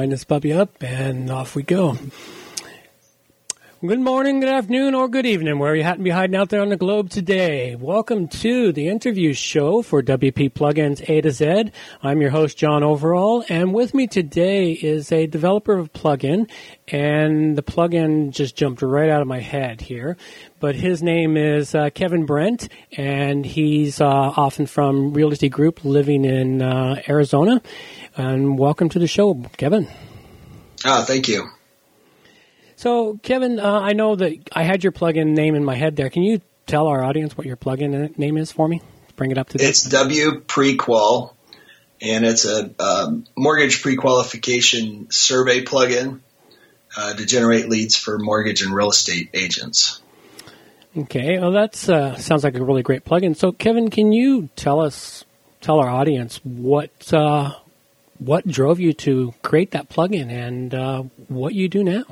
Line this puppy up and off we go. Good morning, good afternoon, or good evening, where you happen to be hiding out there on the globe today. Welcome to the interview show for WP Plugins A to Z. I'm your host, John Overall, and with me today is a developer of a plugin, and the plugin just jumped right out of my head here. But his name is uh, Kevin Brent, and he's uh, often from Realty Group living in uh, Arizona and welcome to the show, Kevin. Oh, thank you. So, Kevin, uh, I know that I had your plugin name in my head there. Can you tell our audience what your plugin name is for me? Bring it up to date. It's W Prequal, and it's a um, mortgage pre-qualification survey plugin uh, to generate leads for mortgage and real estate agents. Okay, well, that uh, sounds like a really great plugin. So, Kevin, can you tell us, tell our audience what uh, what drove you to create that plugin and uh, what you do now.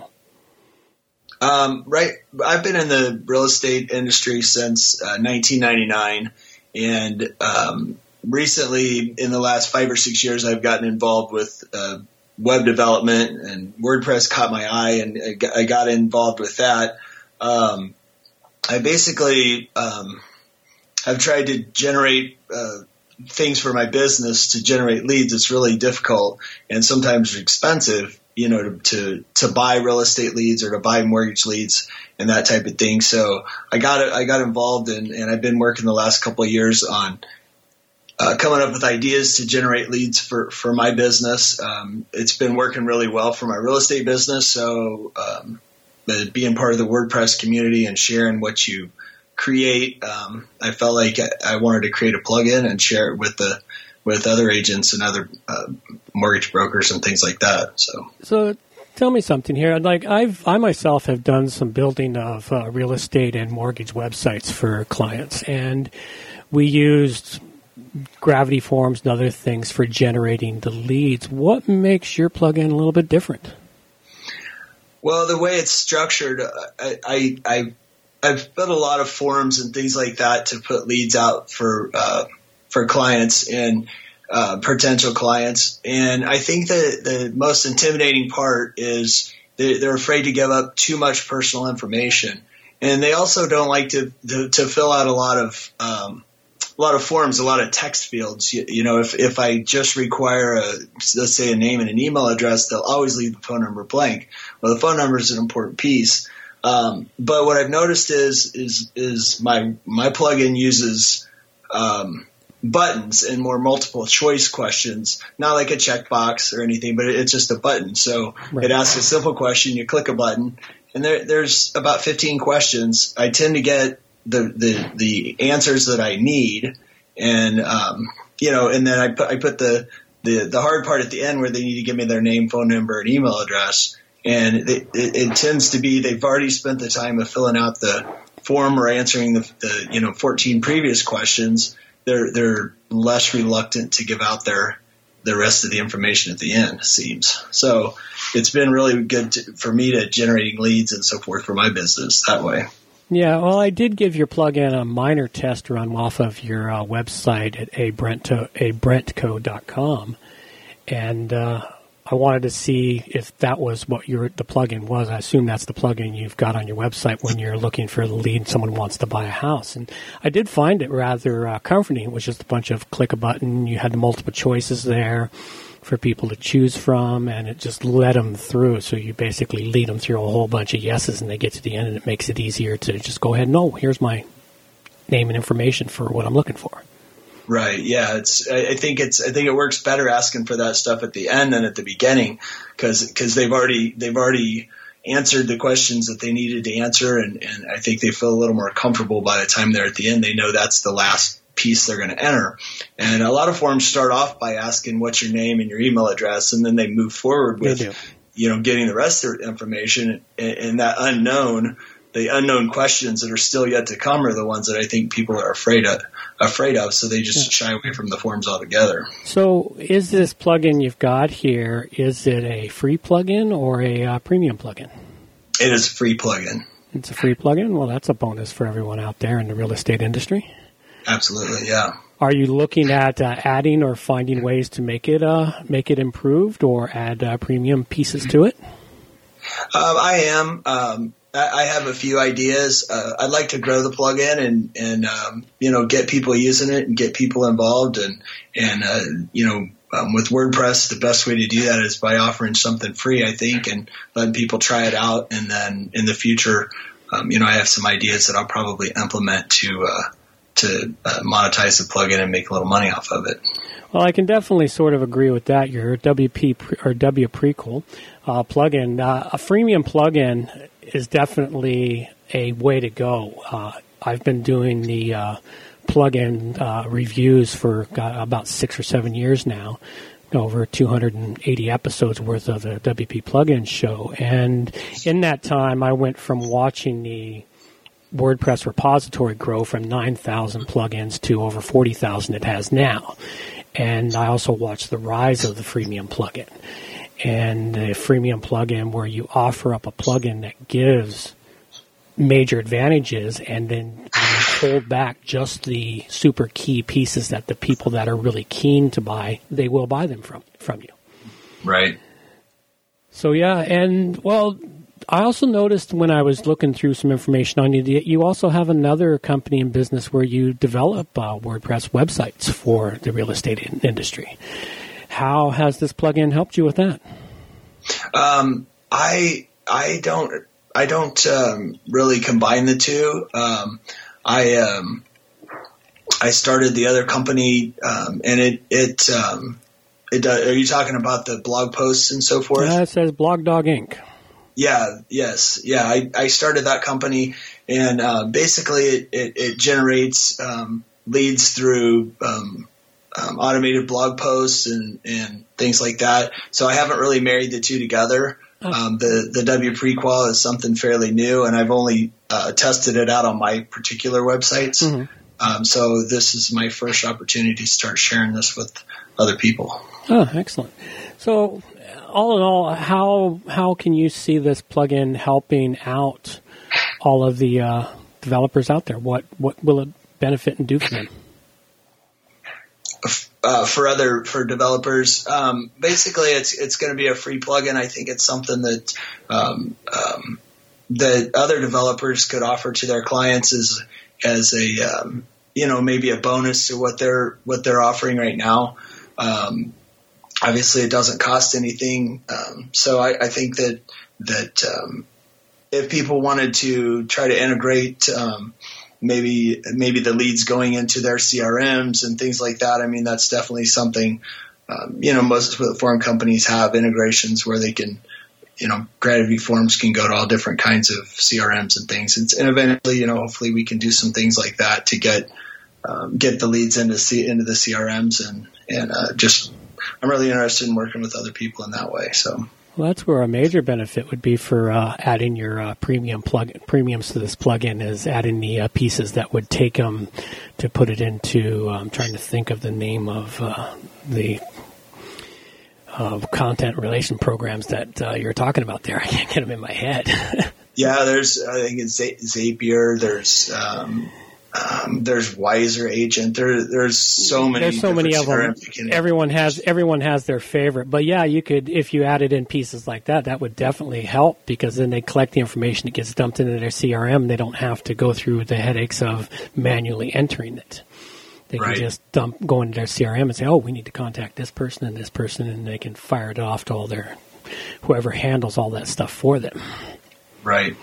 Um, right, I've been in the real estate industry since uh, 1999, and um, recently, in the last five or six years, I've gotten involved with uh, web development, and WordPress caught my eye, and I got involved with that. Um, I basically um, have tried to generate uh, things for my business to generate leads, it's really difficult and sometimes expensive, you know, to, to, to buy real estate leads or to buy mortgage leads and that type of thing. So I got I got involved and, and I've been working the last couple of years on uh, coming up with ideas to generate leads for, for my business. Um, it's been working really well for my real estate business. So, um, being part of the WordPress community and sharing what you create. Um, I felt like I wanted to create a plugin and share it with the with other agents and other uh, mortgage brokers and things like that. So, so tell me something here. Like I've I myself have done some building of uh, real estate and mortgage websites for clients, and we used gravity forms and other things for generating the leads. What makes your plugin a little bit different? Well, the way it's structured, I, I, I I've built a lot of forums and things like that to put leads out for uh, for clients and uh, potential clients. And I think that the most intimidating part is they're, afraid to give up too much personal information, and they also don't like to to, to fill out a lot of um, a lot of forms, a lot of text fields. You, you, know, if, if I just require a, let's say a name and an email address, they'll always leave the phone number blank. Well, the phone number is an important piece. Um, but what I've noticed is is is my my plugin uses um, buttons and more multiple choice questions, not like a checkbox or anything, but it's just a button. So right. it asks a simple question, you click a button, and there, there's about 15 questions. I tend to get the the the answers that I need, and um, you know, and then I put I put the the the hard part at the end where they need to give me their name, phone number, and email address and it, it, it, tends to be they've already spent the time of filling out the form or answering the, the you know 14 previous questions. They're they're less reluctant to give out their the rest of the information at the end. Seems so. It's been really good to, for me to generating leads and so forth for my business that way. Yeah, well, I did give your plugin a minor test run off of your uh, website at a brentco.com, and uh, I wanted to see if that was what your the plugin was. I assume that's the plugin you've got on your website when you're looking for the lead someone wants to buy a house. And I did find it rather uh, comforting. It was just a bunch of click a button. You had the multiple choices there for people to choose from, and it just led them through. So you basically lead them through a whole bunch of yeses, and they get to the end, and it makes it easier to just go ahead. No, here's my name and information for what I'm looking for. Right. Yeah. It's. I think it's. I think it works better asking for that stuff at the end than at the beginning, because because they've already they've already answered the questions that they needed to answer, and and I think they feel a little more comfortable by the time they're at the end. They know that's the last piece they're going to enter. And a lot of forms start off by asking what's your name and your email address, and then they move forward with you know getting the rest of the information and, and that unknown the unknown questions that are still yet to come are the ones that I think people are afraid of. Afraid of, so they just shy away from the forms altogether. So, is this plugin you've got here? Is it a free plugin or a uh, premium plugin? It is a free plugin. It's a free plugin. Well, that's a bonus for everyone out there in the real estate industry. Absolutely, yeah. Are you looking at uh, adding or finding ways to make it uh, make it improved or add uh, premium pieces to it? Um, I am. Um, I have a few ideas. Uh, I'd like to grow the plugin and and um, you know get people using it and get people involved and and uh, you know um, with WordPress the best way to do that is by offering something free I think and letting people try it out and then in the future um, you know I have some ideas that I'll probably implement to uh, to uh, monetize the plugin and make a little money off of it. Well, I can definitely sort of agree with that. Your WP pre- or W Prequal uh, plugin, uh, a freemium plugin is definitely a way to go. Uh, I've been doing the uh, plugin uh, reviews for about six or seven years now, over 280 episodes worth of the WP plugin show. And in that time, I went from watching the WordPress repository grow from 9,000 plugins to over 40,000 it has now. And I also watched the rise of the freemium plugin and the freemium plugin where you offer up a plugin that gives major advantages and then hold back just the super key pieces that the people that are really keen to buy they will buy them from from you right so yeah and well I also noticed when I was looking through some information on you that you also have another company in business where you develop uh, WordPress websites for the real estate in- industry. How has this plugin helped you with that? Um, I I don't I don't um, really combine the two. Um, I um, I started the other company, um, and it it um, it. Uh, are you talking about the blog posts and so forth? Yeah, it says Blog Dog Inc. Yeah, yes, yeah. I, I started that company, and uh, basically it, it, it generates um, leads through um, um, automated blog posts and, and things like that. So I haven't really married the two together. Oh. Um, the the W prequal is something fairly new, and I've only uh, tested it out on my particular websites. Mm-hmm. Um, so this is my first opportunity to start sharing this with other people. Oh, excellent! So, all in all, how how can you see this plugin helping out all of the uh, developers out there? What what will it benefit and do for them? Uh, for other for developers. Um, basically, it's it's going to be a free plugin. I think it's something that um, um, that other developers could offer to their clients as as a um, you know maybe a bonus to what they're what they're offering right now. Um, obviously, it doesn't cost anything, um, so I, I, think that that if people wanted to try to integrate maybe maybe the leads going into their CRMs and things like that. I mean, that's definitely something. Um, you know, most form companies have integrations where they can, you know, Gravity Forms can go to all different kinds of CRMs and things. And, eventually, you know, hopefully we can do some things like that to get um, get the leads into C, into the CRMs and and uh, just I'm really interested in working with other people in that way. So. Well, that's where a major benefit would be for uh, adding your uh, premium plug premiums to this plugin is adding the uh, pieces that would take them to put it into. I'm trying to think of the name of uh, the content relation programs that uh, you're talking about there. I can't get them in my head. yeah, there's I think it's Zapier. There's um, um, there's Wiser Agent. There, there's so many. There's so many of them. Everyone has everyone has their favorite. But yeah, you could if you added in pieces like that, that would definitely help because then they collect the information. It gets dumped into their CRM. They don't have to go through the headaches of manually entering it. They can right. just dump go into their CRM and say, "Oh, we need to contact this person and this person," and they can fire it off to all their whoever handles all that stuff for them. Right.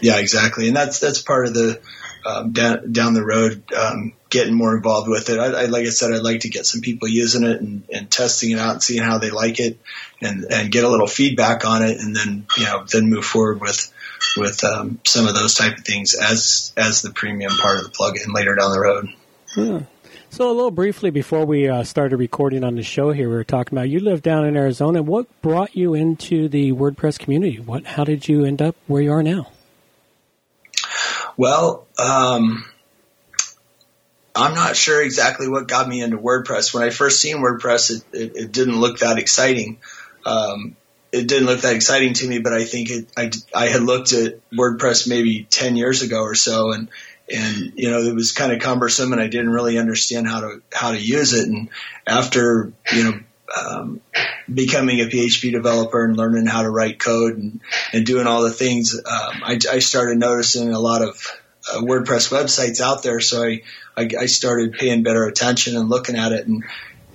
Yeah, exactly, and that's that's part of the um, down down the road um, getting more involved with it. I, I, like I said, I'd like to get some people using it and, and testing it out and seeing how they like it, and and get a little feedback on it, and then you know then move forward with with um, some of those type of things as as the premium part of the plugin later down the road. Yeah. So a little briefly before we uh, started recording on the show here, we were talking about you live down in Arizona. What brought you into the WordPress community? What how did you end up where you are now? Well, um, I'm not sure exactly what got me into WordPress. When I first seen WordPress, it, it, it didn't look that exciting. Um, it didn't look that exciting to me, but I think it, I, I had looked at WordPress maybe 10 years ago or so and, and you know it was kind of cumbersome, and I didn't really understand how to how to use it. And after you know um, becoming a PHP developer and learning how to write code and, and doing all the things, um, I, I started noticing a lot of uh, WordPress websites out there. So I, I, I started paying better attention and looking at it, and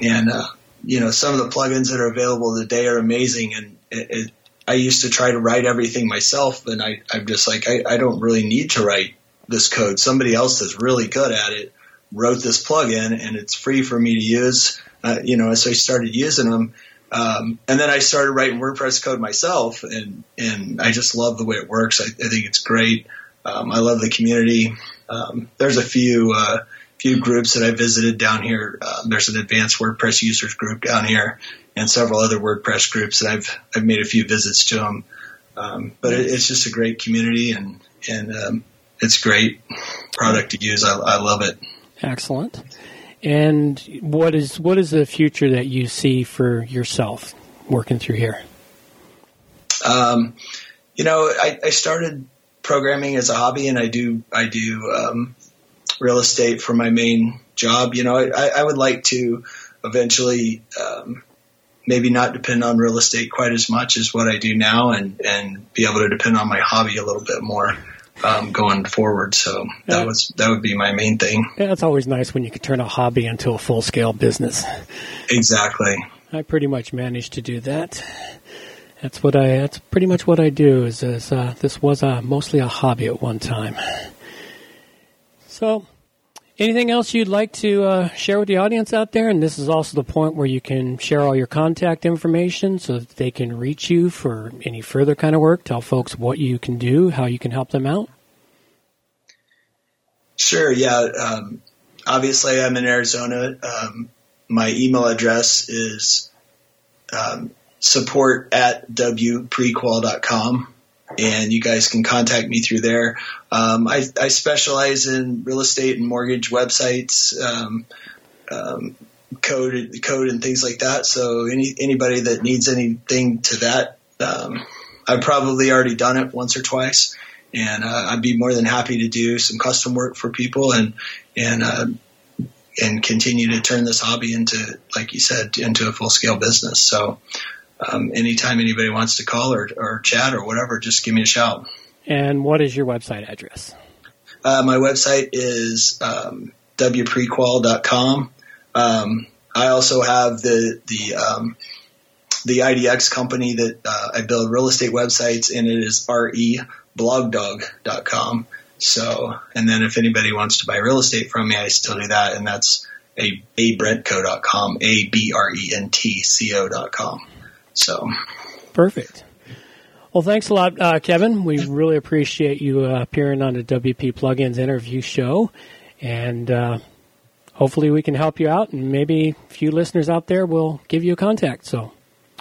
and uh, you know some of the plugins that are available today are amazing, and it, it, I used to try to write everything myself, and I, I'm just like I, I don't really need to write this code. Somebody else is really good at it wrote this plugin, and it's free for me to use. Uh, you know, so I started using them. Um, and then I started writing WordPress code myself, and and I just love the way it works. I, I think it's great. Um, I love the community. Um, there's a few uh, few groups that I visited down here. Uh, there's an advanced WordPress users group down here, and several other WordPress groups that I've I've made a few visits to them. Um, but it, it's just a great community, and and um, it's great product to use. I, I love it. Excellent. And what is what is the future that you see for yourself working through here? Um, you know, I, I, started programming as a hobby, and I do I do um, real estate for my main job. You know, I, I would like to eventually um, maybe not depend on real estate quite as much as what I do now, and and be able to depend on my hobby a little bit more um, going forward. So that yeah. was that would be my main thing. Yeah, it's always nice when you can turn a hobby into a full scale business. Exactly. I pretty much managed to do that. That's what I. That's pretty much what I do. Is, is uh, this was a, mostly a hobby at one time. So, anything else you'd like to uh, share with the audience out there? And this is also the point where you can share all your contact information so that they can reach you for any further kind of work. Tell folks what you can do, how you can help them out. Sure. Yeah. Um, obviously, I'm in Arizona. Um, my email address is um, support at wprequal.com and you guys can contact me through there. Um, I, I, specialize in real estate and mortgage websites, um, um, code, code, and things like that. So any anybody that needs anything to that, um, I've probably already done it once or twice, and uh, I'd be more than happy to do some custom work for people and and uh, and continue to turn this hobby into, like you said, into a full scale business. So um, anytime anybody wants to call or, or chat or whatever, just give me a shout. And what is your website address? Uh, my website is um, wprequal.com. Um, I also have the the um, the IDX company that uh, I build real estate websites, and it is reblogdog.com. So, and then if anybody wants to buy real estate from me, I still do that, and that's a abrentco.com, a b r e n t c o.com. So perfect. Well, thanks a lot, uh, Kevin. We really appreciate you uh, appearing on the WP Plugins interview show, and uh, hopefully we can help you out, and maybe a few listeners out there will give you a contact. So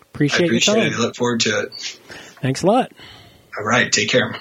appreciate, I appreciate your time. it. I look forward to it. Thanks a lot. All right. Take care.